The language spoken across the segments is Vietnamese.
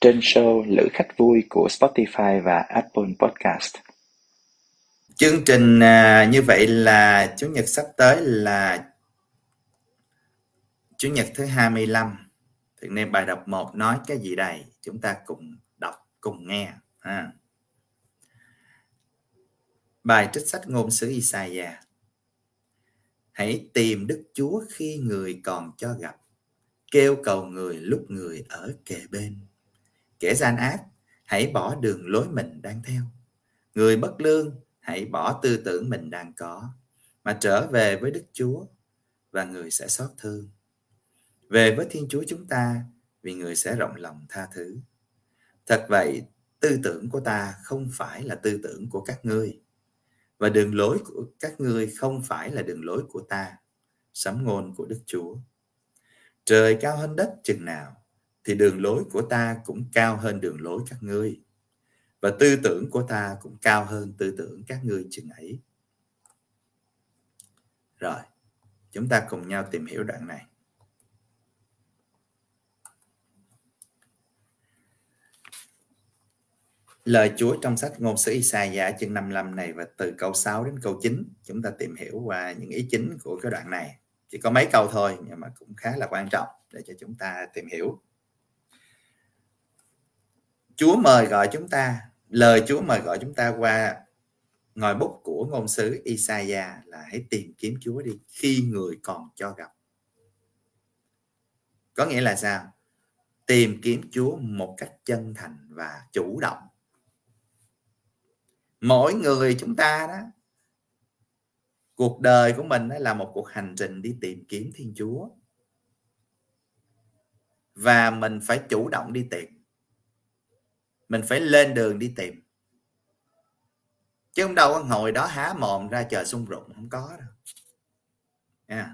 trên show Lữ khách vui của Spotify và Apple Podcast. Chương trình à, như vậy là Chủ nhật sắp tới là Chủ nhật thứ 25. Thì nên bài đọc 1 nói cái gì đây? Chúng ta cùng đọc, cùng nghe. À. Bài trích sách ngôn sứ Isaiah. Hãy tìm Đức Chúa khi người còn cho gặp. Kêu cầu người lúc người ở kề bên Kẻ gian ác, hãy bỏ đường lối mình đang theo. Người bất lương, hãy bỏ tư tưởng mình đang có, mà trở về với Đức Chúa và người sẽ xót thương. Về với Thiên Chúa chúng ta vì người sẽ rộng lòng tha thứ. Thật vậy, tư tưởng của ta không phải là tư tưởng của các ngươi và đường lối của các ngươi không phải là đường lối của ta. Sấm ngôn của Đức Chúa. Trời cao hơn đất chừng nào thì đường lối của ta cũng cao hơn đường lối các ngươi và tư tưởng của ta cũng cao hơn tư tưởng các ngươi chừng ấy rồi, chúng ta cùng nhau tìm hiểu đoạn này Lời Chúa trong sách ngôn sứ Isaiah chương 55 này và từ câu 6 đến câu 9 chúng ta tìm hiểu qua những ý chính của cái đoạn này. Chỉ có mấy câu thôi, nhưng mà cũng khá là quan trọng để cho chúng ta tìm hiểu. Chúa mời gọi chúng ta, lời Chúa mời gọi chúng ta qua ngòi bút của ngôn sứ Isaiah là hãy tìm kiếm Chúa đi khi người còn cho gặp. Có nghĩa là sao? Tìm kiếm Chúa một cách chân thành và chủ động. Mỗi người chúng ta đó, cuộc đời của mình là một cuộc hành trình đi tìm kiếm Thiên Chúa. Và mình phải chủ động đi tìm mình phải lên đường đi tìm. Chứ không đâu có ngồi đó há mồm ra chờ sung rụng không có đâu. Yeah.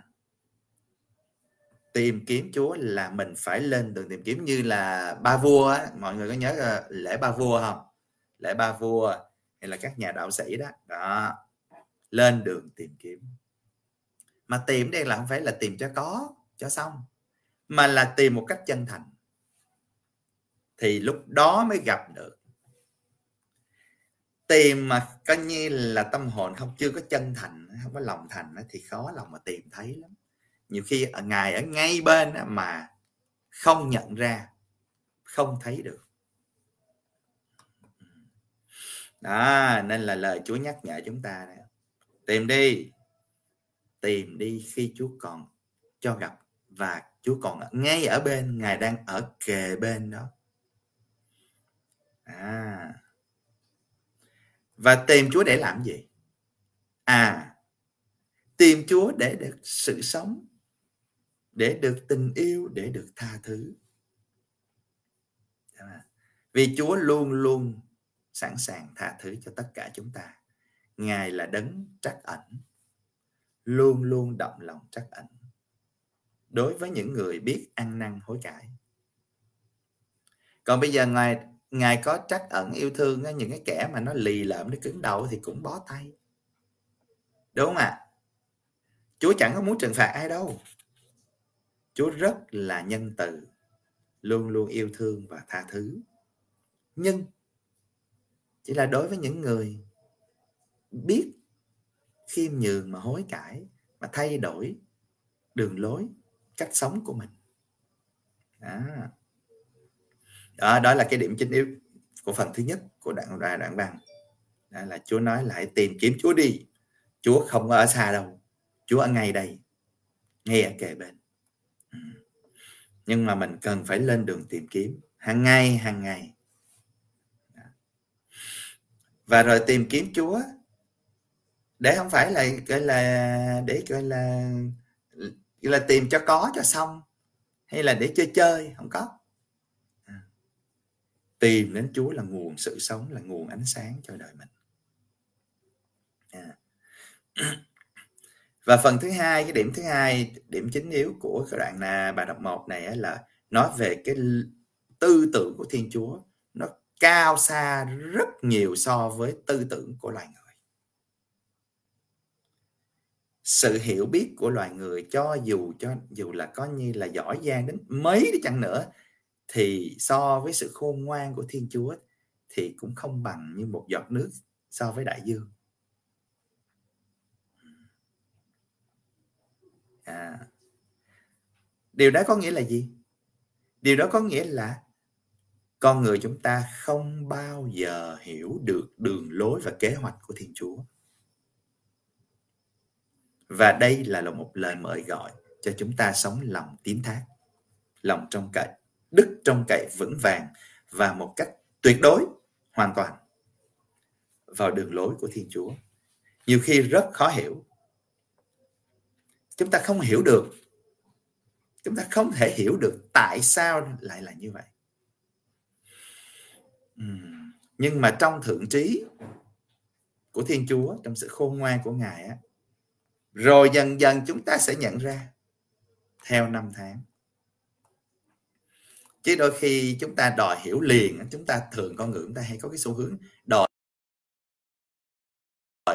tìm kiếm Chúa là mình phải lên đường tìm kiếm, như là ba vua á. mọi người có nhớ ờ, lễ ba vua không? Lễ ba vua hay là các nhà đạo sĩ đó. Đó. Lên đường tìm kiếm. Mà tìm đây là không phải là tìm cho có, cho xong, mà là tìm một cách chân thành thì lúc đó mới gặp được. Tìm mà coi như là tâm hồn không, chưa có chân thành, không có lòng thành thì khó lòng mà tìm thấy lắm. Nhiều khi ở ngài ở ngay bên mà không nhận ra, không thấy được. Đó, nên là lời Chúa nhắc nhở chúng ta này. tìm đi. Tìm đi khi Chúa còn cho gặp và Chúa còn ngay ở bên, ngài đang ở kề bên đó à. Và tìm Chúa để làm gì? À. Tìm Chúa để được sự sống, để được tình yêu, để được tha thứ. Dạ vâng. Vì Chúa luôn luôn sẵn sàng tha thứ cho tất cả chúng ta. Ngài là đấng trắc ẩn. Luôn luôn động lòng trắc ẩn. Đối với những người biết ăn năn hối cải. Còn bây giờ ngài ngài có trắc ẩn yêu thương những cái kẻ mà nó lì lợm nó cứng đầu thì cũng bó tay. Đúng không ạ? Chúa chẳng có muốn trừng phạt ai đâu. Chúa rất là nhân từ, luôn luôn yêu thương và tha thứ. Nhưng, chỉ là đối với những người biết khiêm nhường mà hối cải, mà thay đổi đường lối, cách sống của mình. À đó đó là cái điểm chính yếu của phần thứ nhất của đoạn đoạn đoạn văn đó là Chúa nói lại, tìm kiếm Chúa đi. Chúa không ở xa đâu. Chúa ở ngay đây, ngay ở kề bên. Ừ. Nhưng mà mình cần phải lên đường tìm kiếm, hàng ngày hàng ngày. Và rồi tìm kiếm Chúa, để không phải là, gọi là, để, gọi là gọi là tìm cho có cho xong, hay là để chơi chơi, không có tìm đến Chúa là nguồn sự sống, là nguồn ánh sáng cho đời mình à. và phần thứ hai, cái điểm thứ hai, điểm chính yếu của cái đoạn là bài đọc một này là nói về cái tư tưởng của Thiên Chúa nó cao xa rất nhiều so với tư tưởng của loài người sự hiểu biết của loài người cho dù cho dù là có như là giỏi giang đến mấy đi chăng nữa thì so với sự khôn ngoan của Thiên Chúa thì cũng không bằng như một giọt nước so với đại dương. À. Điều đó có nghĩa là gì? Điều đó có nghĩa là con người chúng ta không bao giờ hiểu được đường lối và kế hoạch của Thiên Chúa. Và đây là một lời mời gọi cho chúng ta sống lòng tín thác, lòng trong cậy, đức trong cậy vững vàng và một cách tuyệt đối, hoàn toàn vào đường lối của Thiên Chúa. Nhiều khi rất khó hiểu. Chúng ta không hiểu được. Chúng ta không thể hiểu được tại sao lại là như vậy. Nhưng mà trong thượng trí của Thiên Chúa, trong sự khôn ngoan của Ngài á, rồi dần dần chúng ta sẽ nhận ra theo năm tháng chứ đôi khi chúng ta đòi hiểu liền chúng ta thường con người chúng ta hay có cái xu hướng đòi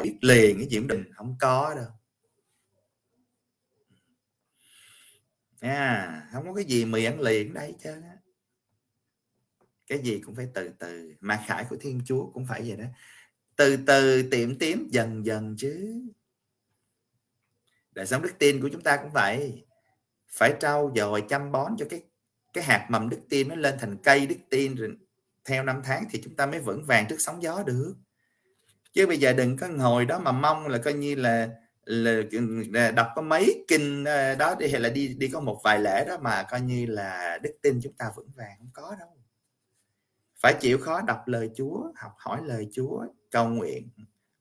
biết liền cái chuyện đình không có đâu. À, không có cái gì mì ăn liền đây chứ cái gì cũng phải từ từ mà khải của thiên chúa cũng phải vậy đó. Từ từ tiệm tiến dần dần chứ. Đời sống đức tin của chúng ta cũng vậy. Phải trau dồi chăm bón cho cái cái hạt mầm đức tin nó lên thành cây đức tin rồi theo năm tháng thì chúng ta mới vững vàng trước sóng gió được. Chứ bây giờ đừng có ngồi đó mà mong là coi như là là, là đọc có mấy kinh ờ, đó đi hay là đi đi có một vài lễ đó mà coi như là đức tin chúng ta vững vàng không có đâu. Phải chịu khó đọc lời Chúa học hỏi lời Chúa cầu nguyện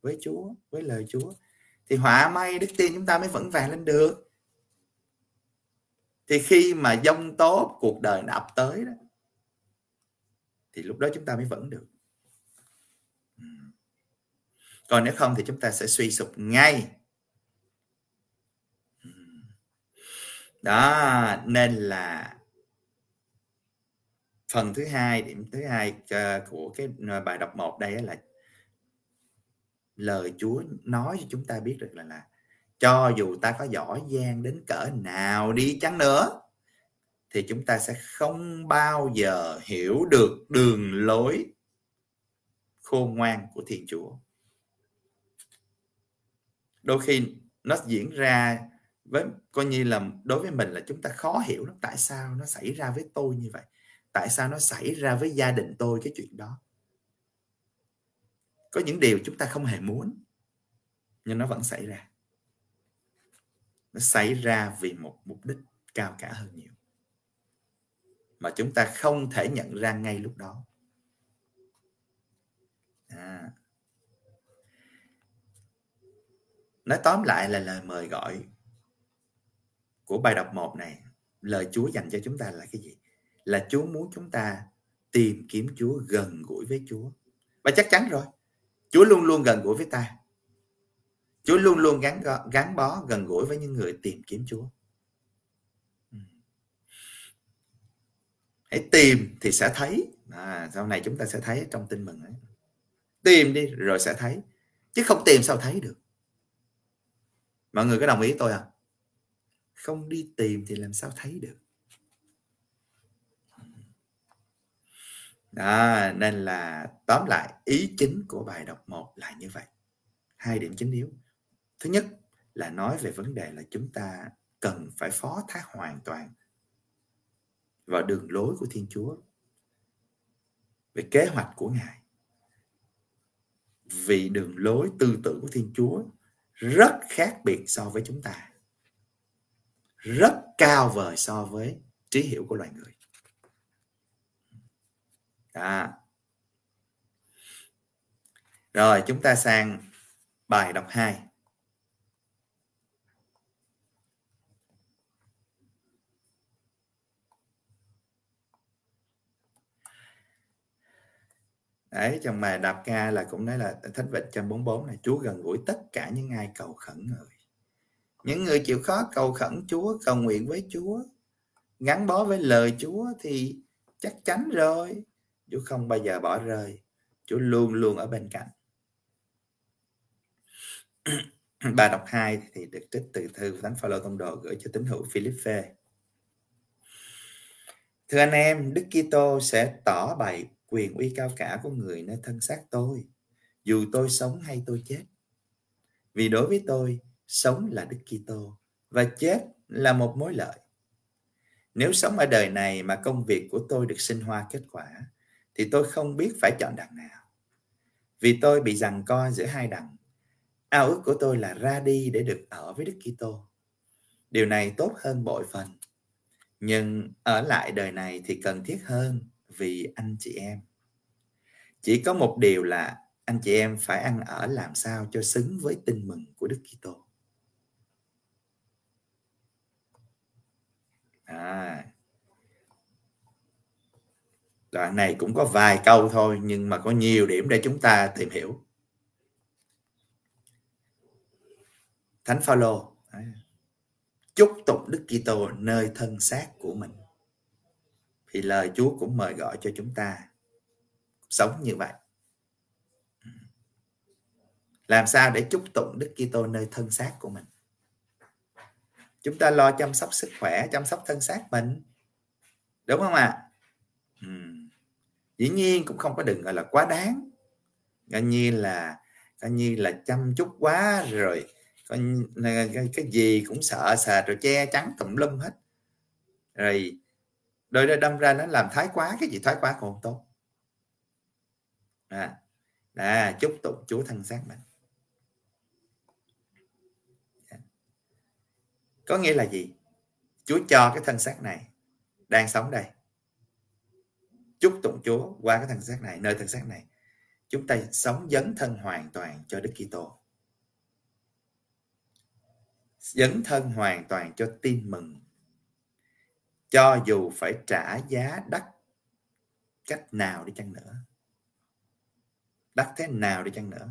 với Chúa với lời Chúa. Thì họa may đức tin chúng ta mới vững vàng lên được thì khi mà dông tố cuộc đời nó ập tới đó, thì lúc đó chúng ta mới vẫn được. Còn nếu không thì chúng ta sẽ suy sụp ngay. Đó, nên là phần thứ hai, điểm thứ hai ờ, của cái ờ, bài đọc một đây là lời Chúa nói cho chúng ta biết được là là cho dù ta có giỏi giang đến cỡ nào đi chăng nữa, thì chúng ta sẽ không bao giờ hiểu được đường lối khôn ngoan của Thiên Chúa. Đôi khi nó diễn ra với, coi như là đối với mình là chúng ta khó hiểu lắm, tại sao nó xảy ra với tôi như vậy? Tại sao nó xảy ra với gia đình tôi cái chuyện đó? Có những điều chúng ta không hề muốn, nhưng nó vẫn xảy ra nó xảy ra vì một mục đích cao cả hơn nhiều, mà chúng ta không thể nhận ra ngay lúc đó. À. nói tóm lại là lời mời gọi của bài đọc một này, lời Chúa dành cho chúng ta là cái gì? Là Chúa muốn chúng ta tìm kiếm Chúa gần gũi với Chúa. Và chắc chắn rồi, Chúa luôn luôn gần gũi với ta. Chúa luôn luôn gắn gắn bó gần gũi với những người tìm kiếm Chúa. Ừ. Hãy tìm thì sẽ thấy. À, sau này chúng ta sẽ thấy trong tin mừng ấy. tìm đi rồi sẽ thấy. Chứ không tìm sao thấy được. Mọi người có đồng ý tôi không? Không đi tìm thì làm sao thấy được. Đó nên là tóm lại ý chính của bài đọc một là như vậy. Hai điểm chính yếu thứ nhất là nói về vấn đề là chúng ta cần phải phó thác hoàn toàn vào đường lối của thiên chúa, về kế hoạch của ngài. Vì đường lối tư tưởng của thiên chúa rất khác biệt so với chúng ta, rất cao vời so với trí hiểu của loài người. À. rồi, chúng ta sang bài đọc 2 đấy trong mà đạp ca là cũng nói là thánh vật 144 này Chúa gần gũi tất cả những ai cầu khẩn người. Những người chịu khó cầu khẩn Chúa cầu nguyện với Chúa gắn bó với lời Chúa thì chắc chắn rồi. Chúa không bao giờ bỏ rơi Chúa luôn luôn ở bên cạnh. Bài đọc 2 thì được trích từ thư Thánh Phaolô Tông Đồ gửi cho tín hữu Philippe Thưa anh em, Đức Kitô sẽ tỏ bày quyền uy cao cả của người nơi thân xác tôi, dù tôi sống hay tôi chết. Vì đối với tôi, sống là Đức Kitô và chết là một mối lợi. Nếu sống ở đời này mà công việc của tôi được sinh hoa kết quả, thì tôi không biết phải chọn đằng nào. Vì tôi bị giằng co giữa hai đằng. Ao ước của tôi là ra đi để được ở với Đức Kitô. Điều này tốt hơn bội phần. Nhưng ở lại đời này thì cần thiết hơn vì anh chị em. Chỉ có một điều là anh chị em phải ăn ở làm sao cho xứng với tin mừng của Đức Kitô. À. Đoạn này cũng có vài câu thôi, nhưng mà có nhiều điểm để chúng ta tìm hiểu. Thánh Phaolô à, chúc tụng Đức Kitô nơi thân xác của mình. Thì lời Chúa cũng mời gọi cho chúng ta sống như vậy. Làm sao để chúc tụng Đức Kitô nơi thân xác của mình? chúng ta lo chăm sóc sức khỏe chăm sóc thân xác mình đúng không ạ à? ừ. dĩ nhiên cũng không có đừng gọi là quá đáng coi như là coi như là chăm chút quá rồi coi cái, cái gì cũng sợ sệt rồi che chắn tùm lum hết rồi đôi đâm ra nó làm thái quá cái gì thái quá còn không tốt. À, à chúc tụng chúa thân xác mình. Dạ. Có nghĩa là gì? Chúa cho cái thân xác này đang sống đây. Chúc tụng chúa qua cái thân xác này nơi thân xác này. Chúng ta sống dấn thân hoàn toàn cho đức kitô. Dấn thân hoàn toàn cho tin mừng cho dù phải trả giá đắt cách nào đi chăng nữa đắt thế nào đi chăng nữa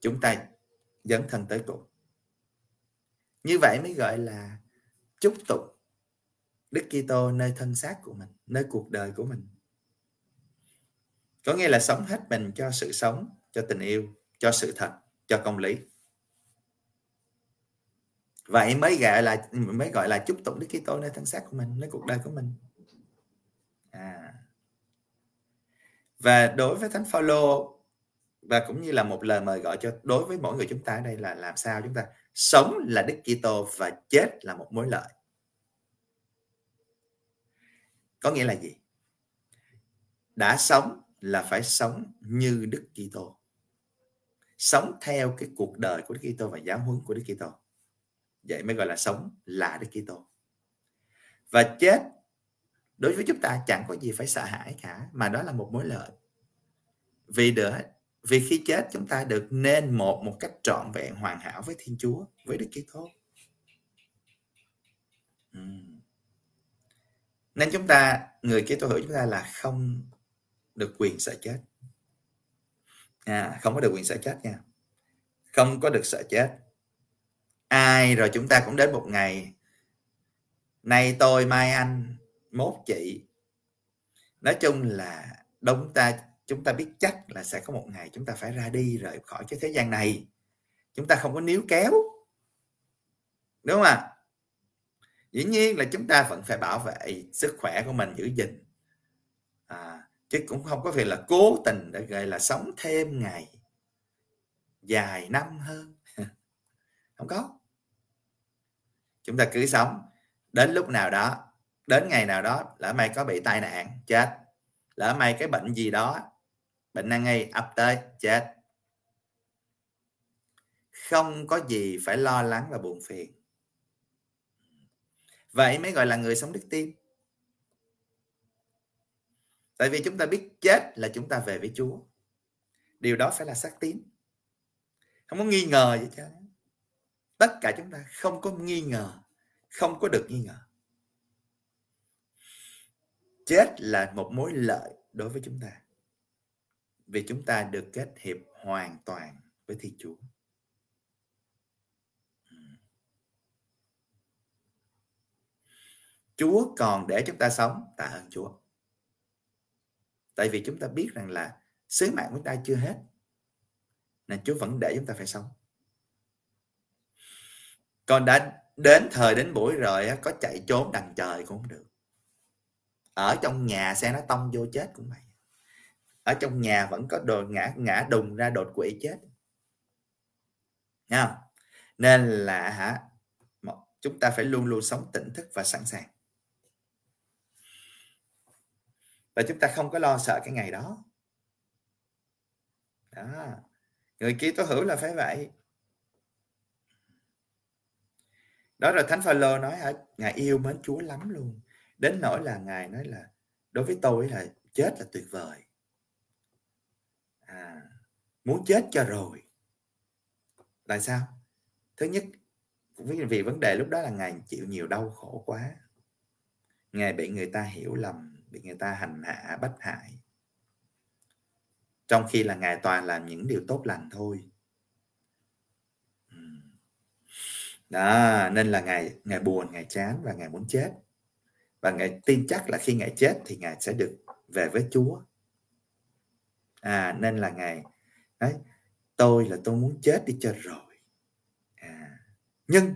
chúng ta dấn thân tới cùng như vậy mới gọi là chúc tụng Đức Kitô nơi thân xác của mình, nơi cuộc đời của mình. Có nghĩa là sống hết mình cho sự sống, cho tình yêu, cho sự thật, cho công lý. Vậy mới gọi là mới gọi là chúc tụng Đức Kitô nơi thân xác của mình, nơi cuộc đời của mình. À. Và đối với Thánh Phaolô và cũng như là một lời mời gọi cho đối với mỗi người chúng ta ở đây là làm sao chúng ta sống là Đức Kitô và chết là một mối lợi. Có nghĩa là gì? Đã sống là phải sống như Đức Kitô. Sống theo cái cuộc đời của Đức Kitô và giáo huấn của Đức Kitô. Vậy mới gọi là sống là Đức Kitô. Và chết đối với chúng ta chẳng có gì phải sợ hãi cả mà đó là một mối lợi. Vì được vì khi chết chúng ta được nên một một cách trọn vẹn hoàn hảo với Thiên Chúa, với Đức Kitô. Uhm. Nên chúng ta, người Kitô hữu chúng ta là không được quyền sợ chết. À, không có được quyền sợ chết nha. Không có được sợ chết. Ai rồi chúng ta cũng đến một ngày. Nay tôi mai anh mốt chị. Nói chung là đông ta chúng ta biết chắc là sẽ có một ngày chúng ta phải ra đi rời khỏi cái thế gian này. Chúng ta không có níu kéo. Đúng không ạ? Dĩ nhiên là chúng ta vẫn phải bảo vệ sức khỏe của mình giữ gìn. À, chứ cũng không có việc là cố tình để gọi là sống thêm ngày dài năm hơn không có. Chúng ta cứ sống. Đến lúc nào đó, đến ngày nào đó, lỡ may có bị tai nạn, chết. Lỡ may cái bệnh gì đó, bệnh nan y ập tới, chết. Không có gì phải lo lắng và buồn phiền. Vậy mới gọi là người sống đức tin. Tại vì chúng ta biết chết là chúng ta về với chúa. Điều đó phải là xác tín. Không có nghi ngờ gì chứ tất cả chúng ta không có nghi ngờ không có được nghi ngờ chết là một mối lợi đối với chúng ta vì chúng ta được kết hiệp hoàn toàn với Thiên Chúa. Chúa còn để chúng ta sống, tạ ơn Chúa. Tại vì chúng ta biết rằng là sứ mạng của ta chưa hết. Nên Chúa vẫn để chúng ta phải sống con đã đến thời đến buổi rồi có chạy trốn đằng trời cũng không được. Ở trong nhà xe nó tông vô chết cũng vậy. Ở trong nhà vẫn có đồ ngã ngã đùng ra đột quỵ chết. Nha. Nên là hả chúng ta phải luôn luôn sống tỉnh thức và sẵn sàng và chúng ta không có lo sợ cái ngày đó đó người kia tố hữu là phải vậy đó rồi thánh phaolô nói hả ngài yêu mến chúa lắm luôn. Đến nỗi là ngài nói là đối với tôi là chết là tuyệt vời. À, muốn chết cho rồi. Tại sao? Thứ nhất vì vấn đề lúc đó là ngài chịu nhiều đau khổ quá. Ngài bị người ta hiểu lầm bị người ta hành hạ bắt hại. Trong khi là ngài toàn làm những điều tốt lành thôi. Đó nên là ngài ngài buồn ngài chán và ngài muốn chết và ngài tin chắc là khi ngài chết thì ngài sẽ được về với chúa à nên là ngài đấy tôi là tôi muốn chết đi cho rồi à, nhưng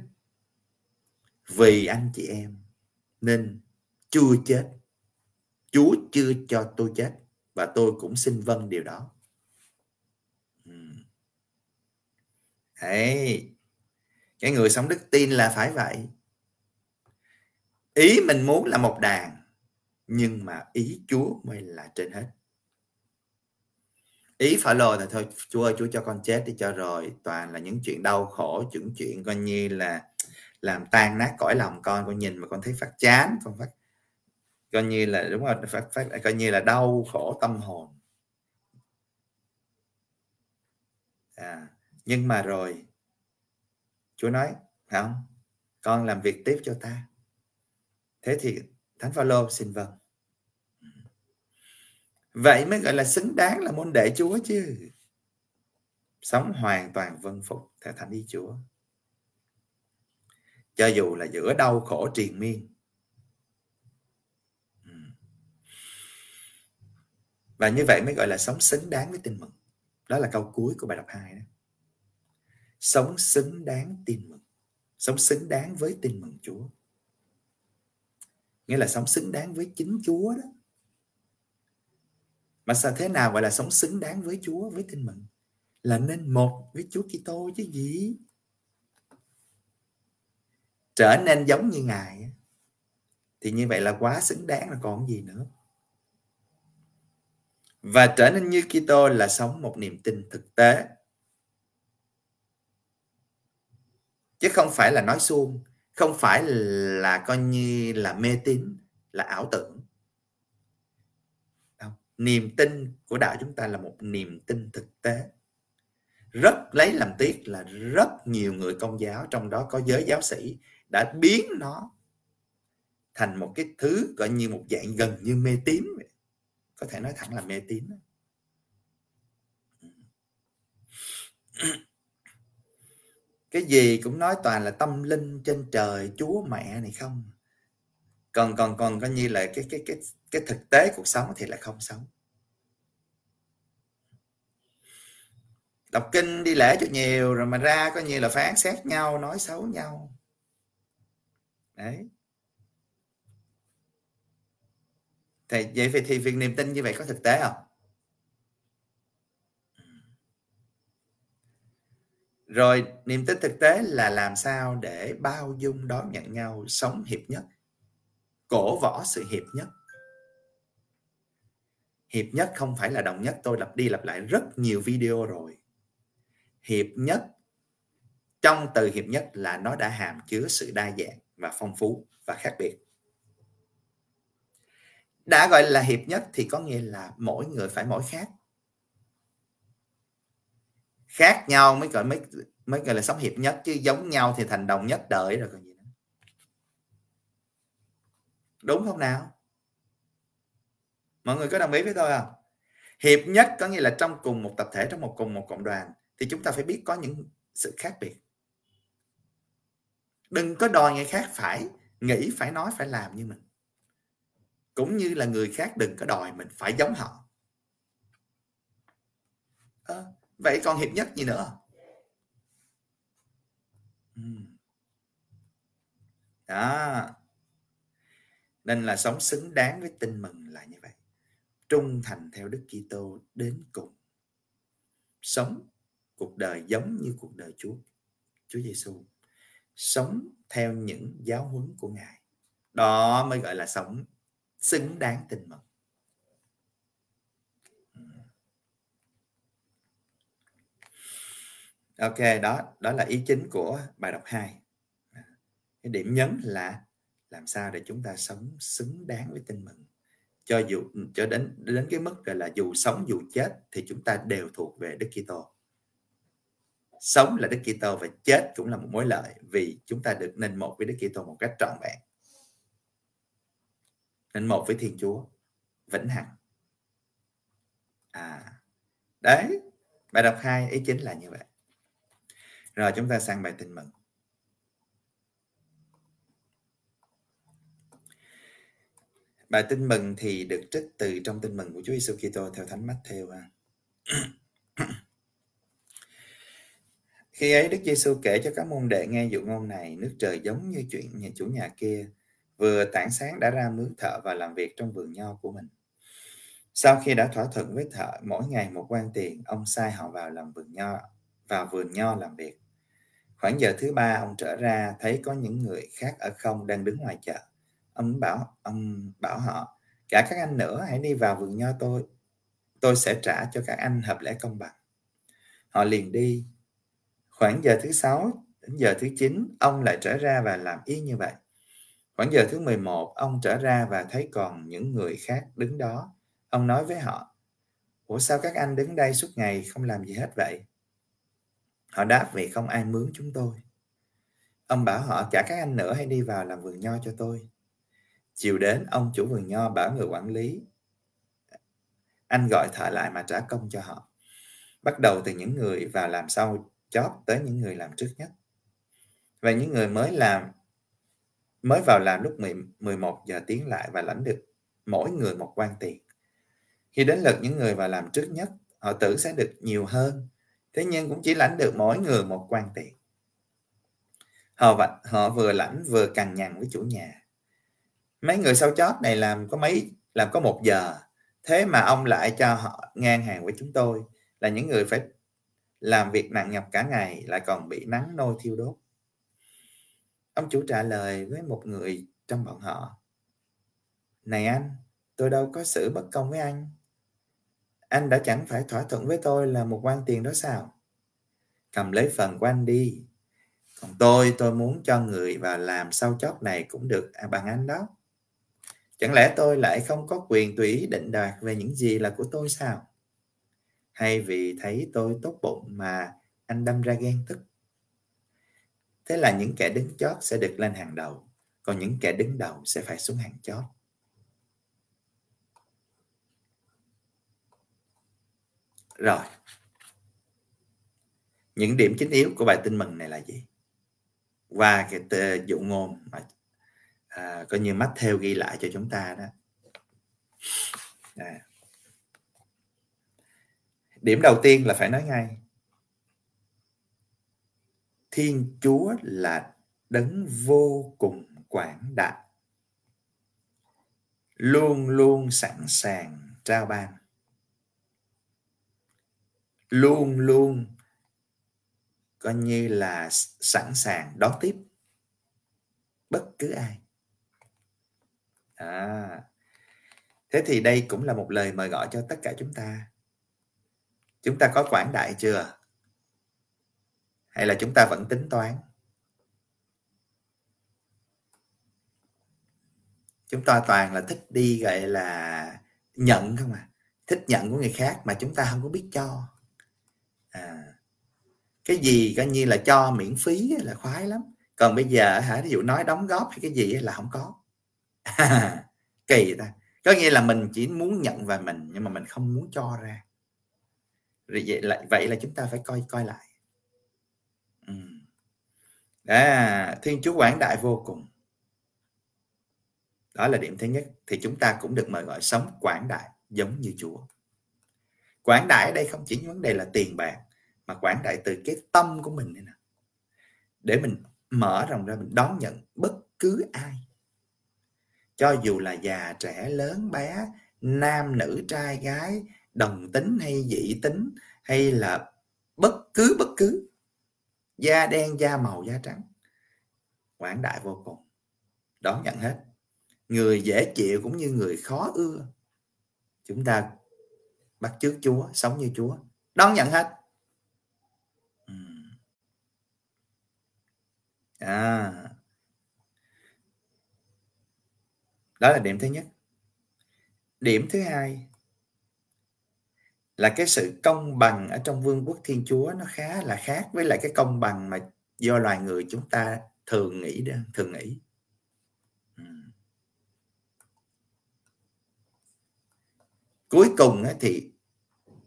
vì anh chị em nên chưa chết Chúa chưa cho tôi chết và tôi cũng xin vâng điều đó. Ừ. Đấy. Cái người sống đức tin là phải vậy. Ý mình muốn là một đàn nhưng mà ý Chúa mới là trên hết. Ý phải lồ là thôi Chúa ơi Chúa cho con chết đi cho rồi toàn là những chuyện đau khổ những chuyện coi như là làm tan nát cõi lòng con con nhìn mà con thấy phát chán con phát coi như là đúng rồi phát phát coi như là đau khổ tâm hồn à, nhưng mà rồi Chúa nói không? Con làm việc tiếp cho ta. Thế thì thánh phaolô xin vâng. Vậy mới gọi là xứng đáng là môn đệ Chúa chứ. Sống hoàn toàn vân phục theo thánh ý Chúa. Cho dù là giữa đau khổ triền miên. Và như vậy mới gọi là sống xứng đáng với tin mừng. Đó là câu cuối của bài đọc 2 đó sống xứng đáng tin mừng. Sống xứng đáng với tin mừng Chúa. Nghĩa là sống xứng đáng với chính Chúa đó. Mà sao thế nào gọi là sống xứng đáng với Chúa, với tin mừng? Là nên một với Chúa Kitô chứ gì? Trở nên giống như ngài thì như vậy là quá xứng đáng là còn gì nữa. Và trở nên như Kitô là sống một niềm tin thực tế. Chứ không phải là nói suông, không phải là coi như là mê tín, là ảo tưởng. Không. niềm tin của đạo chúng ta là một niềm tin thực tế. Rất lấy làm tiếc là rất nhiều người công giáo trong đó có giới giáo sĩ đã biến nó thành một cái thứ gọi như một dạng gần như mê tín có thể nói thẳng là mê tín cái gì cũng nói toàn là tâm linh trên trời chúa mẹ này không? Còn còn còn coi như là cái cái cái cái thực tế cuộc sống thì lại không sống. Đọc kinh đi lễ cho nhiều rồi mà ra coi như là phán xét nhau nói xấu nhau. Đấy. Thì vậy thì, thì việc niềm tin như vậy có thực tế không? Rồi, niềm tin thực tế là làm sao để bao dung, đón nhận nhau sống hiệp nhất, cổ võ sự hiệp nhất. Hiệp nhất không phải là đồng nhất. Tôi lặp đi lặp lại rất nhiều video rồi. Hiệp nhất, trong từ hiệp nhất là nó đã hàm chứa sự đa dạng và phong phú và khác biệt. Đã gọi là hiệp nhất thì có nghĩa là mỗi người phải mỗi khác khác nhau mới gọi mới mới gọi là sống hiệp nhất chứ giống nhau thì thành đồng nhất đời rồi còn gì nữa. Đúng không nào? Mọi người có đồng ý với tôi không? Hiệp nhất có nghĩa là trong cùng một tập thể trong một cùng một cộng đoàn thì chúng ta phải biết có những sự khác biệt. Đừng có đòi người khác phải nghĩ phải nói phải làm như mình. Cũng như là người khác đừng có đòi mình phải giống họ. À, vậy còn hiệp nhất gì nữa? Đó nên là sống xứng đáng với tin mừng là như vậy. Trung thành theo Đức Kitô đến cùng. Sống cuộc đời giống như cuộc đời Chúa Chúa Giêsu sống theo những giáo huấn của Ngài. Đó mới gọi là sống xứng đáng tin mừng. Ok, đó đó là ý chính của bài đọc 2. Cái điểm nhấn là làm sao để chúng ta sống xứng đáng với tin mừng. Cho dù cho đến đến cái mức gọi là dù sống dù chết thì chúng ta đều thuộc về Đức Kitô. Sống là Đức Kitô và chết cũng là một mối lợi vì chúng ta được nên một với Đức Kitô một cách trọn vẹn. Nên một với Thiên Chúa vĩnh hằng. À, đấy, bài đọc 2 ý chính là như vậy. Rồi chúng ta sang bài tin mừng. Bài tin mừng thì được trích từ trong tin mừng của Chúa Giêsu Kitô theo Thánh Matthew. Khi ấy Đức Giêsu kể cho các môn đệ nghe dụ ngôn này, nước trời giống như chuyện nhà chủ nhà kia vừa tảng sáng đã ra mướn thợ và làm việc trong vườn nho của mình. Sau khi đã thỏa thuận với thợ mỗi ngày một quan tiền, ông sai họ vào làm vườn nho, vào vườn nho làm việc. Khoảng giờ thứ ba, ông trở ra, thấy có những người khác ở không đang đứng ngoài chợ. Ông bảo ông bảo họ, cả các anh nữa hãy đi vào vườn nho tôi. Tôi sẽ trả cho các anh hợp lẽ công bằng. Họ liền đi. Khoảng giờ thứ sáu đến giờ thứ chín, ông lại trở ra và làm y như vậy. Khoảng giờ thứ 11 ông trở ra và thấy còn những người khác đứng đó. Ông nói với họ, Ủa sao các anh đứng đây suốt ngày không làm gì hết vậy? Họ đáp vì không ai mướn chúng tôi. Ông bảo họ cả các anh nữa hãy đi vào làm vườn nho cho tôi. Chiều đến, ông chủ vườn nho bảo người quản lý. Anh gọi thợ lại mà trả công cho họ. Bắt đầu từ những người vào làm sau chót tới những người làm trước nhất. Và những người mới làm mới vào làm lúc 10, 11 giờ tiến lại và lãnh được mỗi người một quan tiền. Khi đến lượt những người vào làm trước nhất, họ tưởng sẽ được nhiều hơn thế nhưng cũng chỉ lãnh được mỗi người một quan tiền họ vạch, họ vừa lãnh vừa cằn nhằn với chủ nhà. Mấy người sau chót này làm có mấy, làm có một giờ. Thế mà ông lại cho họ ngang hàng với chúng tôi, là những người phải làm việc nặng nhọc cả ngày, lại còn bị nắng nôi thiêu đốt. Ông chủ trả lời với một người trong bọn họ. Này anh, tôi đâu có xử bất công với anh anh đã chẳng phải thỏa thuận với tôi là một quan tiền đó sao? Cầm lấy phần của anh đi. Còn tôi, tôi muốn cho người vào làm sau chót này cũng được à, bằng anh đó. Chẳng lẽ tôi lại không có quyền tùy ý định đoạt về những gì là của tôi sao? Hay vì thấy tôi tốt bụng mà anh đâm ra ghen tức? Thế là những kẻ đứng chót sẽ được lên hàng đầu, còn những kẻ đứng đầu sẽ phải xuống hàng chót. Rồi. Những điểm chính yếu của bài tin mừng này là gì? Qua cái dụ ngôn mà à, coi như mắt theo ghi lại cho chúng ta đó. À. Điểm đầu tiên là phải nói ngay. Thiên Chúa là đấng vô cùng quảng đại. Luôn luôn sẵn sàng trao ban luôn luôn. Coi như là sẵn sàng đón tiếp. Bất cứ ai. À, thế thì đây cũng là một lời mời gọi cho tất cả chúng ta. Chúng ta có quảng đại chưa? Hay là chúng ta vẫn tính toán? Chúng ta toàn là thích đi gọi là nhận không à? Thích nhận của người khác mà chúng ta không có biết cho à, cái gì coi như là cho miễn phí là khoái lắm. Còn bây giờ hả ví dụ nói đóng góp hay cái gì là không có. Kỳ ta. Có nghĩa là mình chỉ muốn nhận về mình nhưng mà mình không muốn cho ra. Rồi vậy là vậy là chúng ta phải coi coi lại. Ừ. à, thiên chúa quảng đại vô cùng. Đó là điểm thứ nhất. Thì chúng ta cũng được mời gọi sống quảng đại giống như chúa. Quảng đại ở đây không chỉ vấn đề là tiền bạc mà quảng đại từ cái tâm của mình này nè. Để mình mở rộng ra, mình đón nhận bất cứ ai. Cho dù là già, trẻ, lớn, bé, nam, nữ, trai, gái, đồng tính hay dị tính, hay là bất cứ bất cứ, da đen, da màu, da trắng, quảng đại vô cùng. Đón nhận hết. Người dễ chịu cũng như người khó ưa. Chúng ta bắt chước chúa, sống như chúa. Đón nhận hết. À. Đó là điểm thứ nhất. Điểm thứ hai là cái sự công bằng ở trong vương quốc thiên chúa nó khá là khác với lại cái công bằng mà do loài người chúng ta thường nghĩ đó, thường nghĩ. Cuối cùng thì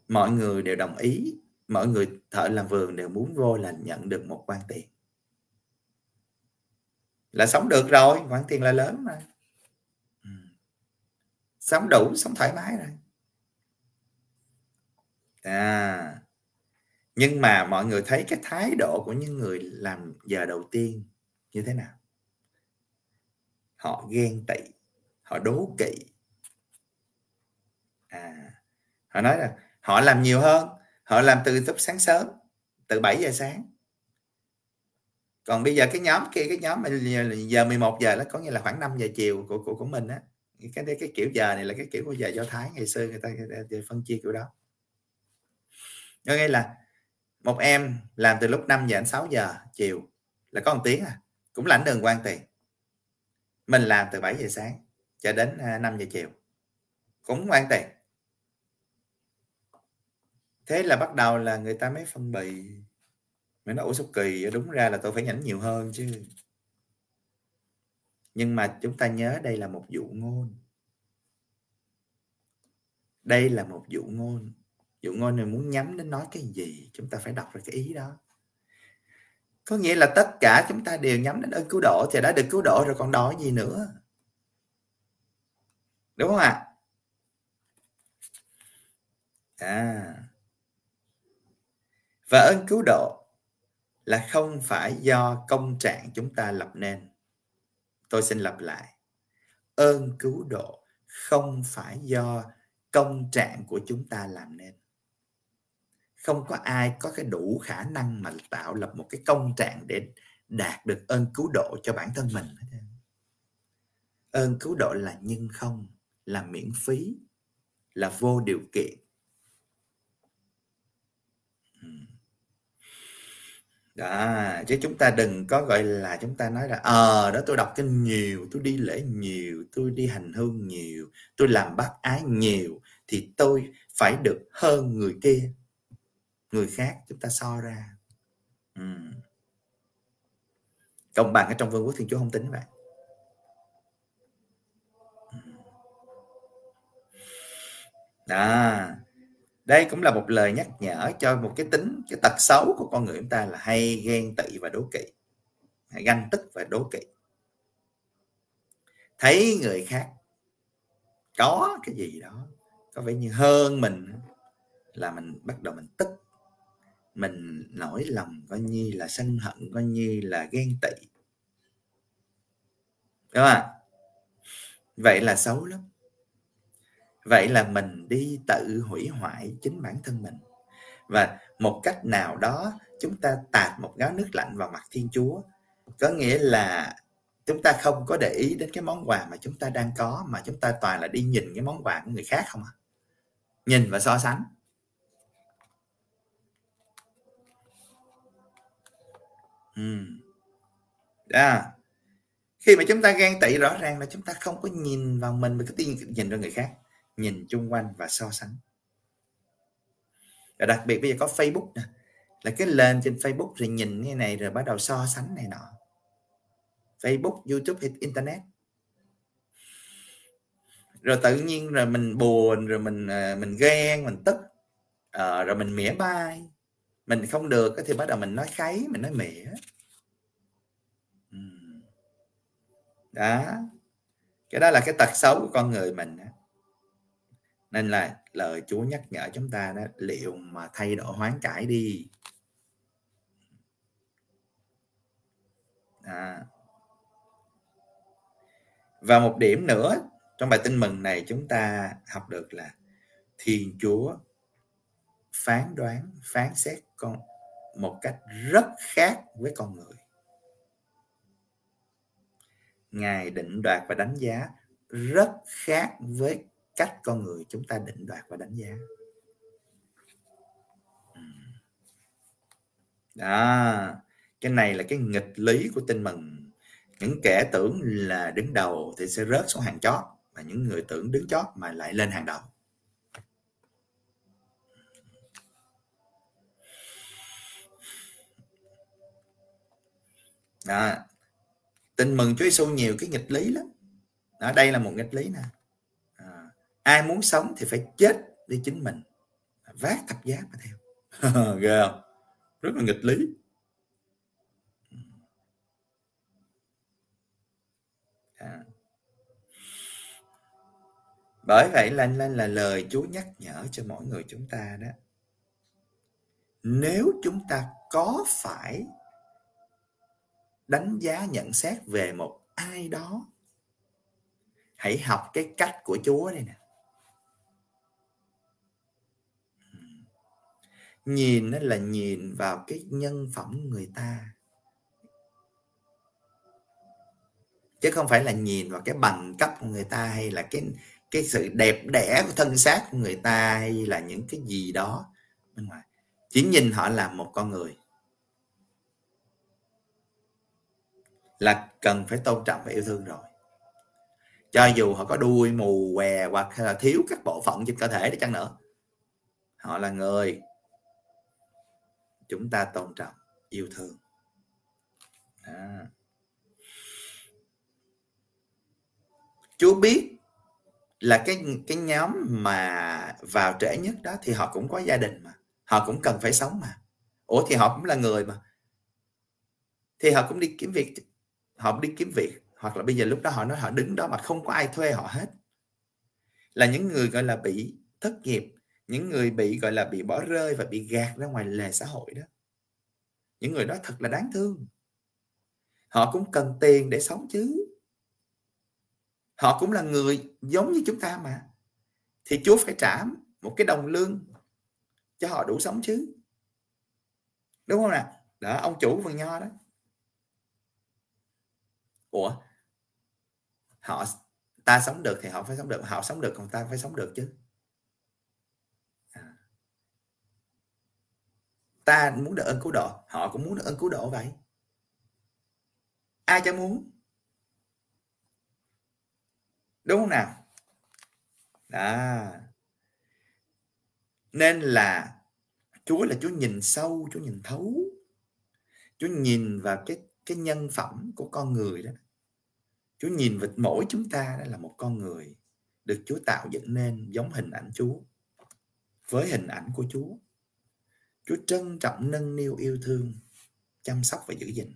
mọi người đều đồng ý, mọi người thợ làm vườn đều muốn vô là nhận được một quan tiền là sống được rồi khoản tiền là lớn mà. Ừ. sống đủ sống thoải mái rồi. À nhưng mà mọi người thấy cái thái độ của những người làm giờ đầu tiên như thế nào? Họ ghen tị họ đố kỵ. À họ nói là họ làm nhiều hơn họ làm từ lúc sáng sớm từ 7 giờ sáng còn bây giờ cái nhóm kia cái nhóm giờ 11 giờ nó có nghĩa là khoảng 5 giờ chiều của của của mình á. Cái cái kiểu giờ này là cái kiểu của giờ do thái ngày xưa người ta, người ta phân chia kiểu đó. Có nghĩa là một em làm từ lúc 5 giờ đến 6 giờ chiều là có một tiếng à cũng lãnh đường quan tiền. Mình làm từ 7 giờ sáng cho đến à, 5 giờ chiều cũng quan tiền. Thế là bắt đầu là người ta mới phân bì mới nói ủa sao kỳ, đúng ra là tôi phải nhảnh nhiều hơn chứ. Nhưng mà chúng ta nhớ đây là một dụ ngôn. Đây là một dụ ngôn. Dụ ngôn này muốn nhắm đến nói cái gì, chúng ta phải đọc ra cái ý đó. Có nghĩa là tất cả chúng ta đều nhắm đến ơn cứu độ thì đã được cứu độ rồi, còn đòi gì nữa? Đúng không ạ? À? à. Và ơn cứu độ là không phải do công trạng chúng ta lập nên. Tôi xin lặp lại. Ơn cứu độ không phải do công trạng của chúng ta làm nên. Không có ai có cái đủ khả năng mà tạo lập một cái công trạng để đạt được ơn cứu độ cho bản thân mình. Ơn cứu độ là nhân không, là miễn phí, là vô điều kiện. Đó chứ chúng ta đừng có, gọi là, chúng ta nói là ờ đó, tôi đọc kinh nhiều, tôi đi lễ nhiều, tôi đi hành hương nhiều, tôi làm bác ái nhiều, thì tôi phải được hơn người kia, người khác chúng ta so ra. Ừ. công bằng ở trong vương quốc thiên chúa không tính vậy đó đây cũng là một lời nhắc nhở cho một cái tính, cái tật xấu của con người chúng ta là hay ghen tị và đố kỵ. Hay ganh tức và đố kỵ. Thấy người khác có cái gì đó, có vẻ như hơn mình, là mình bắt đầu mình tức. Mình nổi lòng coi như là sân hận, coi như là ghen tị. Đúng không vậy là xấu lắm vậy là mình đi tự hủy hoại chính bản thân mình. Và một cách nào đó, chúng ta tạt một gáo nước lạnh vào mặt thiên chúa. Có nghĩa là chúng ta không có để ý đến cái món quà mà chúng ta đang có, mà chúng ta toàn là đi nhìn cái món quà của người khác không à nhìn và so sánh. Ừ. à. khi mà chúng ta ghen tị rõ ràng là chúng ta không có nhìn vào mình mà cứ nhìn vào người khác nhìn chung quanh và so sánh. Và đặc biệt bây giờ có Facebook nè là cái lên trên Facebook rồi nhìn cái này rồi bắt đầu so sánh này nọ. Facebook YouTube hay Internet. Rồi tự nhiên rồi mình buồn rồi mình ờ, mình ghen mình tức à, rồi mình mỉa mai. Mình không được thì bắt đầu mình nói kháy mình nói mỉa. Đó. Cái đó là cái tật xấu của con người mình đó nên là lời Chúa nhắc nhở chúng ta đó, liệu mà thay đổi hoán cải đi à. và một điểm nữa trong bài tin mừng này chúng ta học được là thiên chúa phán đoán, phán xét con một cách rất khác với con người ngài định đoạt và đánh giá rất khác với cách con người chúng ta định đoạt và đánh giá. Đó cái này là cái nghịch lý của tin mừng. Những kẻ tưởng là đứng đầu thì sẽ rớt xuống hàng chót và những người tưởng đứng chót mà lại lên hàng đầu. Đó. tin mừng Chúa Giêsu nhiều cái nghịch lý lắm. Đó, đây là một nghịch lý nè ai muốn sống thì phải chết đi chính mình. Vác thập giá mà theo. Ghê không? Rất là nghịch lý. À. bởi vậy là, là là lời Chúa nhắc nhở cho mỗi người chúng ta đó. Nếu chúng ta có phải đánh giá nhận xét về một ai đó hãy học cái cách của Chúa đây nè. Nhìn nó là nhìn vào cái nhân phẩm người ta. Chứ không phải là nhìn vào cái bằng cấp của người ta hay là cái cái sự đẹp đẽ của thân xác của người ta hay là những cái gì đó bên ngoài. Chỉ nhìn họ là một con người. Là cần phải tôn trọng và yêu thương rồi. Cho dù họ có đuôi mù què hoặc là thiếu các bộ phận trên cơ thể đi chăng nữa, họ là người chúng ta tôn trọng, yêu thương. À. Chúa biết là cái cái nhóm mà vào trễ nhất đó thì họ cũng có gia đình mà, họ cũng cần phải sống mà. Ủa thì họ cũng là người mà. Thì họ cũng đi kiếm việc, họ đi kiếm việc, hoặc là bây giờ lúc đó họ nói họ đứng đó mà không có ai thuê họ hết. Là những người, gọi là, bị thất nghiệp những người bị, gọi là, bị bỏ rơi và bị gạt ra ngoài lề xã hội đó, những người đó thật là đáng thương. Họ cũng cần tiền để sống chứ. Họ cũng là người giống như chúng ta mà. Thì Chúa phải trả một cái đồng lương cho họ đủ sống chứ. Đúng không nào đó, ông chủ vườn nho đó. Ủa? Họ, ta sống được thì họ phải sống được, họ sống được còn ta phải sống được chứ. Ta muốn được ơn cứu độ. Họ cũng muốn được ơn cứu độ vậy. Ai cho muốn? Đúng không nào? Đó. Nên là Chúa là Chúa nhìn sâu, Chúa nhìn thấu. Chúa nhìn vào cái cái nhân phẩm của con người đó. Chúa nhìn vào mỗi chúng ta đó là một con người được Chúa tạo dựng nên giống hình ảnh Chúa, với hình ảnh của Chúa. Chúa trân trọng nâng niu yêu thương chăm sóc và giữ gìn.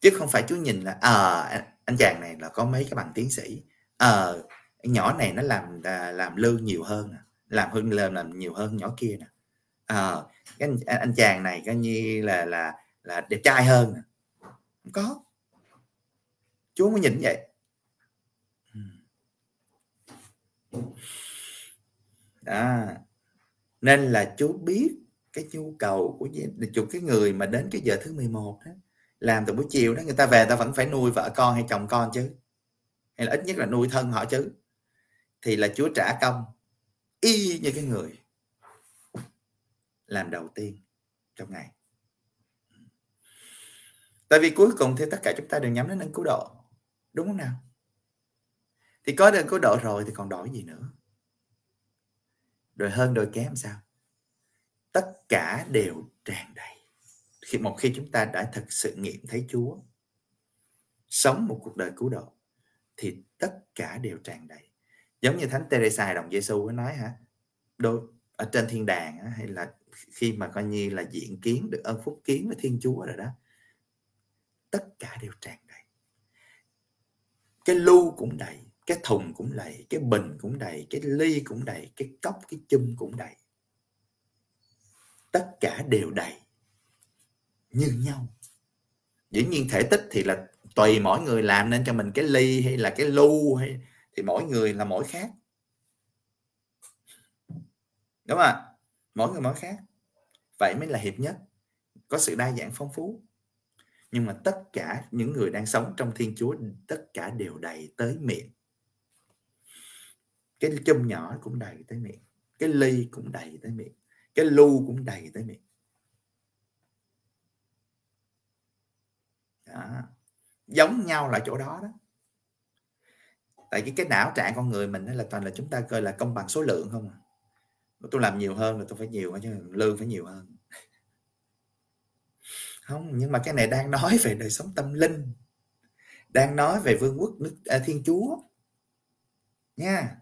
Chứ không phải Chúa nhìn là à, anh chàng này là có mấy cái bằng tiến sĩ. Ờ à, nhỏ này nó làm à, làm lương nhiều hơn làm hơn làm làm nhiều hơn nhỏ kia nè. Ờ à, anh, anh chàng này coi như là là là đẹp trai hơn không có. Chúa mới nhìn vậy. À nên là Chúa biết cái nhu cầu của chục cái người mà đến cái giờ thứ 11 đó làm từ buổi chiều đó, người ta về ta vẫn phải nuôi vợ con hay chồng con chứ. Hay là ít nhất là nuôi thân họ chứ. Thì là Chúa trả công y như cái người làm đầu tiên trong ngày. Tại vì cuối cùng thì tất cả chúng ta đều nhắm đến ân cứu độ, đúng không nào? Thì có ơn cứu độ rồi thì còn đổi gì nữa? Rồi hơn đôi kém sao? Tất cả đều tràn đầy. Khi một khi chúng ta đã thực sự nghiệm thấy Chúa sống một cuộc đời cứu độ thì tất cả đều tràn đầy. Giống như thánh Teresa đồng Giêsu nói hả? Đôi ở trên thiên đàng á, hay là khi mà coi như là diện kiến được ơn phúc kiến với thiên chúa rồi đó tất cả đều tràn đầy. Cái lưu cũng đầy cái thùng cũng đầy, cái bình cũng đầy, cái ly cũng đầy, cái cốc, cái chum cũng đầy. Tất cả đều đầy. Như nhau. Dĩ nhiên thể tích thì là tùy mỗi người làm nên cho mình cái ly hay là cái lu hay, thì mỗi người là mỗi khác. Đúng không ạ? mỗi người mỗi khác. Vậy mới là hiệp nhất. Có sự đa dạng phong phú. Nhưng mà tất cả những người đang sống trong thiên chúa, tất cả đều đầy tới miệng cái chum nhỏ cũng đầy tới miệng cái ly cũng đầy tới miệng cái lu cũng đầy tới miệng. Đó. giống nhau là chỗ đó đó. Tại cái cái não trạng con người mình là toàn là chúng ta coi là công bằng số lượng không à. Tôi làm nhiều hơn là tôi phải nhiều chứ lương phải nhiều hơn. Không nhưng mà cái này đang nói về đời sống tâm linh đang nói về vương quốc nước à, thiên chúa nha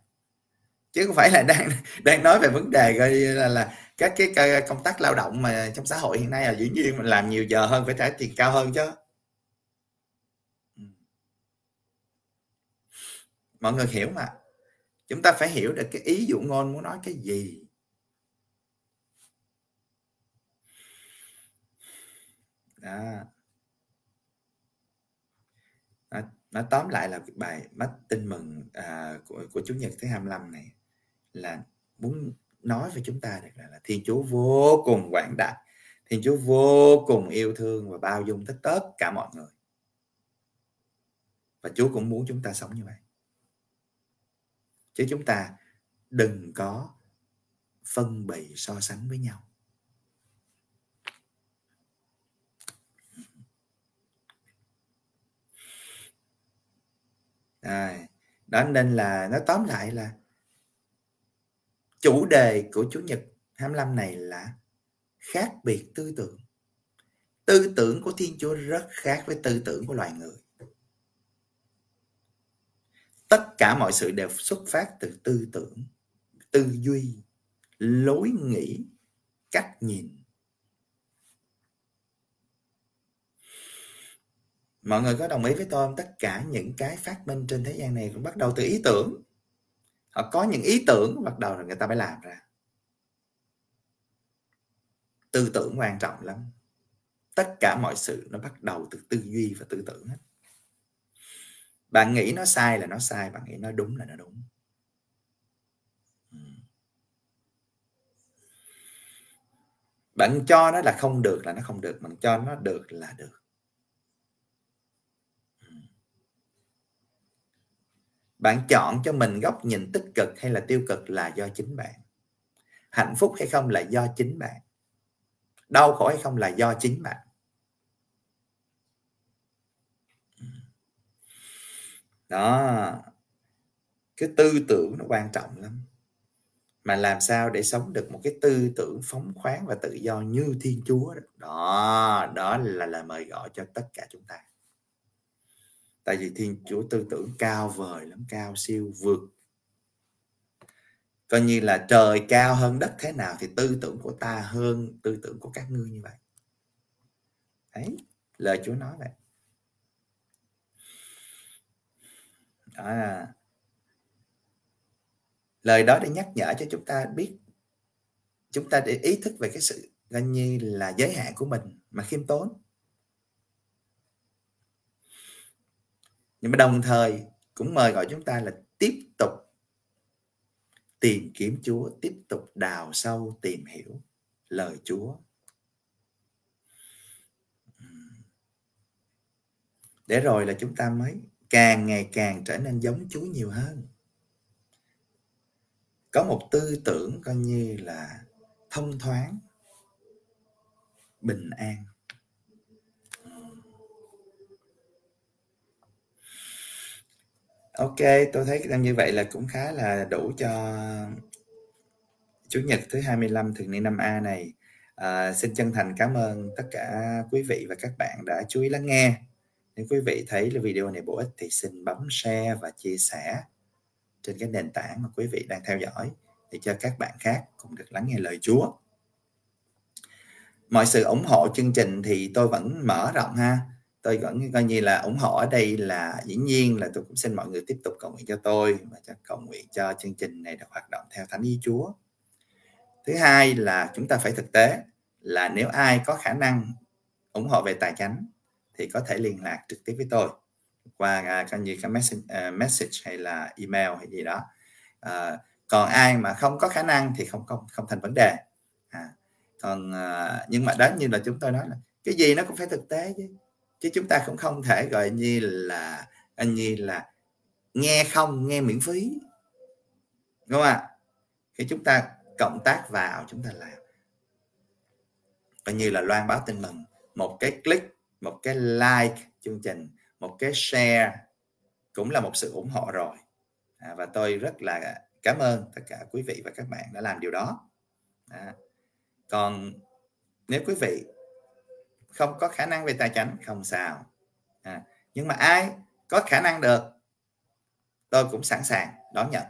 chứ không phải là đang đang nói về vấn đề gọi là, là các cái công tác lao động mà trong xã hội hiện nay là dĩ nhiên mình làm nhiều giờ hơn phải trả tiền cao hơn chứ. Ừ. Mọi người hiểu mà. Chúng ta phải hiểu được cái ý dụ ngôn muốn nói cái gì. Đó. Nó, nó tóm lại là bài mắt tin mừng à, của của chủ nhật thứ 25 này là muốn nói với chúng ta được là, là thiên chúa vô cùng quảng đại thiên chúa vô cùng yêu thương và bao dung tất tất cả mọi người. Và chúa cũng muốn chúng ta sống như vậy. Chứ chúng ta đừng có phân bì so sánh với nhau. À, đó nên là nó tóm lại là chủ đề của chủ nhật 25 này là khác biệt tư tưởng. Tư tưởng của thiên chúa rất khác với tư tưởng của loài người. Tất cả mọi sự đều xuất phát từ tư tưởng, tư duy, lối nghĩ, cách nhìn. Mọi người có đồng ý với tôi không? Tất cả những cái phát minh trên thế gian này cũng bắt đầu từ ý tưởng họ có những ý tưởng bắt đầu rồi người ta phải làm ra. Tư tưởng quan trọng lắm. Tất cả mọi sự nó bắt đầu từ tư duy và tư tưởng hết. Bạn nghĩ nó sai là nó sai, bạn nghĩ nó đúng là nó đúng. Bạn cho nó là không được là nó không được, bạn cho nó được là được. Bạn chọn cho mình góc nhìn tích cực hay là tiêu cực là do chính bạn? Hạnh phúc hay không là do chính bạn? Đau khổ hay không là do chính bạn? Đó. Cái tư tưởng nó quan trọng lắm. Mà làm sao để sống được một cái tư tưởng phóng khoáng và tự do như thiên chúa đó? Đó là lời mời gọi cho tất cả chúng ta tại vì thiên chúa tư tưởng cao vời lắm, cao siêu vượt. Coi như là trời cao hơn đất thế nào thì tư tưởng của ta hơn tư tưởng của các ngươi như vậy. Đấy, lời chúa nói vậy. Đó là lời đó để nhắc nhở cho chúng ta biết, chúng ta để ý thức về cái sự, coi như là giới hạn của mình mà khiêm tốn. Nhưng mà đồng thời cũng mời gọi chúng ta là tiếp tục tìm kiếm Chúa, tiếp tục đào sâu tìm hiểu lời Chúa. Để rồi là chúng ta mới càng ngày càng trở nên giống Chúa nhiều hơn. Có một tư tưởng coi như là thông thoáng, bình an Ok, tôi thấy như vậy là cũng khá là đủ cho Chủ nhật thứ 25 thường niên năm A này. À, xin chân thành cảm ơn tất cả quý vị và các bạn đã chú ý lắng nghe. nếu quý vị thấy video này bổ ích thì xin bấm share và chia sẻ trên cái nền tảng mà quý vị đang theo dõi để cho các bạn khác cũng được lắng nghe lời Chúa. Mọi sự ủng hộ chương trình thì tôi vẫn mở rộng ha. Tôi vẫn coi như là ủng hộ ở đây là dĩ nhiên là tôi cũng xin mọi người tiếp tục cầu nguyện cho tôi và cho cầu nguyện cho chương trình này được hoạt động theo thánh ý Chúa. Thứ hai là chúng ta phải thực tế là nếu ai có khả năng ủng hộ về tài chính thì có thể liên lạc trực tiếp với tôi qua à, coi như cái message, uh, à, message hay là email hay gì đó. Uh, còn ai mà không có khả năng thì không không không thành vấn đề. À, còn uh, nhưng mà đó như là chúng tôi nói là cái gì nó cũng phải thực tế chứ chứ chúng ta cũng không thể gọi như là anh như là nghe không nghe miễn phí. Đúng không ạ? Khi chúng ta cộng tác vào chúng ta làm. Coi như là loan báo tin mừng. Một cái click một cái like chương trình một cái share cũng là một sự ủng hộ rồi. À, và tôi rất là cảm ơn tất cả quý vị và các bạn đã làm điều đó. À, còn nếu quý vị không có khả năng về tài chính không sao. À, nhưng mà ai có khả năng được tôi cũng sẵn sàng đón nhận.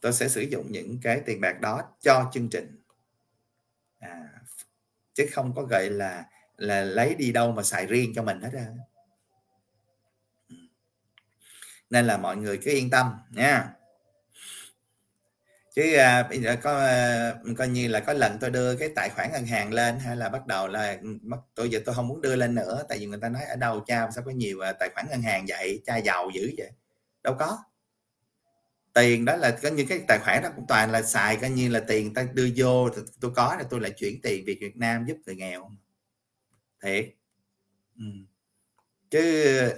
Tôi sẽ sử dụng những cái tiền bạc đó cho chương trình. À, chứ không có gọi là là lấy đi đâu mà xài riêng cho mình hết ra ừ. nên là mọi người cứ yên tâm nha chứ à, bây giờ có à, coi như là có lần tôi đưa cái tài khoản ngân hàng lên hay là bắt đầu là ừ, mất tôi giờ tôi không muốn đưa lên nữa tại vì người ta nói ở đâu cha sao có nhiều à, tài khoản ngân hàng vậy cha giàu dữ vậy? Đâu có. Tiền đó là có như cái tài khoản đó cũng toàn là xài coi như là tiền ta đưa vô tôi có là tôi lại chuyển tiền về Việt Nam giúp người nghèo. Thiệt. Ừ. chứ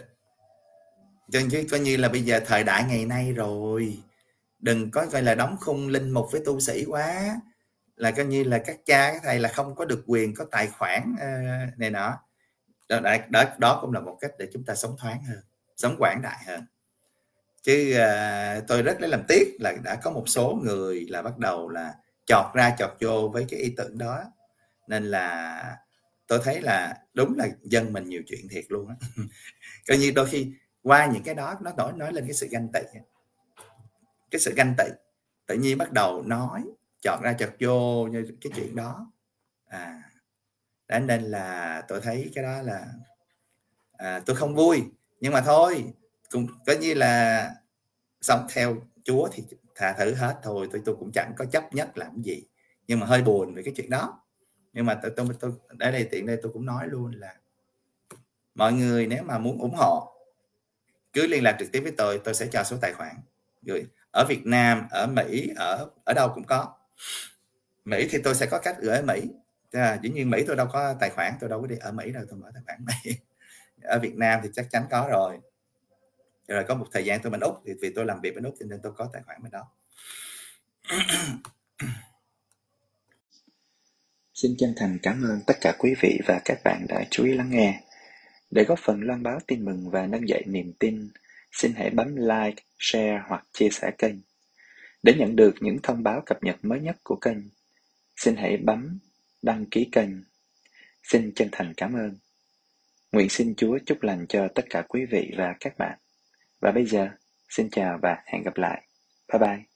chứ coi như là bây giờ thời đại ngày nay rồi đừng có gọi là đóng khung linh mục với tu sĩ quá. Là coi như là các cha các thầy là không có được quyền có tài khoản uh, này nọ. Đó, đó đó cũng là một cách để chúng ta sống thoáng hơn sống quảng đại hơn. Chứ uh, tôi rất lấy làm tiếc là đã có một số người là bắt đầu là chọt ra chọt vô với cái ý tưởng đó. Nên là tôi thấy là đúng là dân mình nhiều chuyện thiệt luôn á. Coi như đôi khi qua những cái đó nó nổi nói lên cái sự ganh tị cái sự ganh tị. Tự nhiên bắt đầu nói chọn ra chọt vô như cái chuyện đó. À đó nên là tôi thấy cái đó là à, tôi không vui nhưng mà thôi cũng có như là sống theo Chúa thì thà thử hết thôi tôi tôi cũng chẳng có chấp nhất làm gì. Nhưng mà hơi buồn về cái chuyện đó. Nhưng mà tôi tôi, tôi ở đây tiện đây tôi cũng nói luôn là mọi người nếu mà muốn ủng hộ cứ liên lạc trực tiếp với tôi tôi sẽ cho số tài khoản. Gửi ở Việt Nam ở Mỹ ở ở đâu cũng có. Mỹ thì tôi sẽ có cách gửi ở Mỹ. À, dĩ nhiên Mỹ tôi đâu có tài khoản tôi đâu có đi ở Mỹ đâu tôi mở tài khoản Mỹ. Ở Việt Nam thì chắc chắn có rồi. Rồi có một thời gian tôi bên úc thì vì tôi làm việc bên úc cho nên tôi có tài khoản bên đó. Xin chân thành cảm ơn tất cả quý vị và các bạn đã chú ý lắng nghe. Để góp phần loan báo tin mừng và nâng dậy niềm tin, xin hãy bấm like, share hoặc chia sẻ kênh. Để nhận được những thông báo cập nhật mới nhất của kênh, xin hãy bấm đăng ký kênh. Xin chân thành cảm ơn. Nguyện xin Chúa chúc lành cho tất cả quý vị và các bạn. Và bây giờ, xin chào và hẹn gặp lại. Bye bye.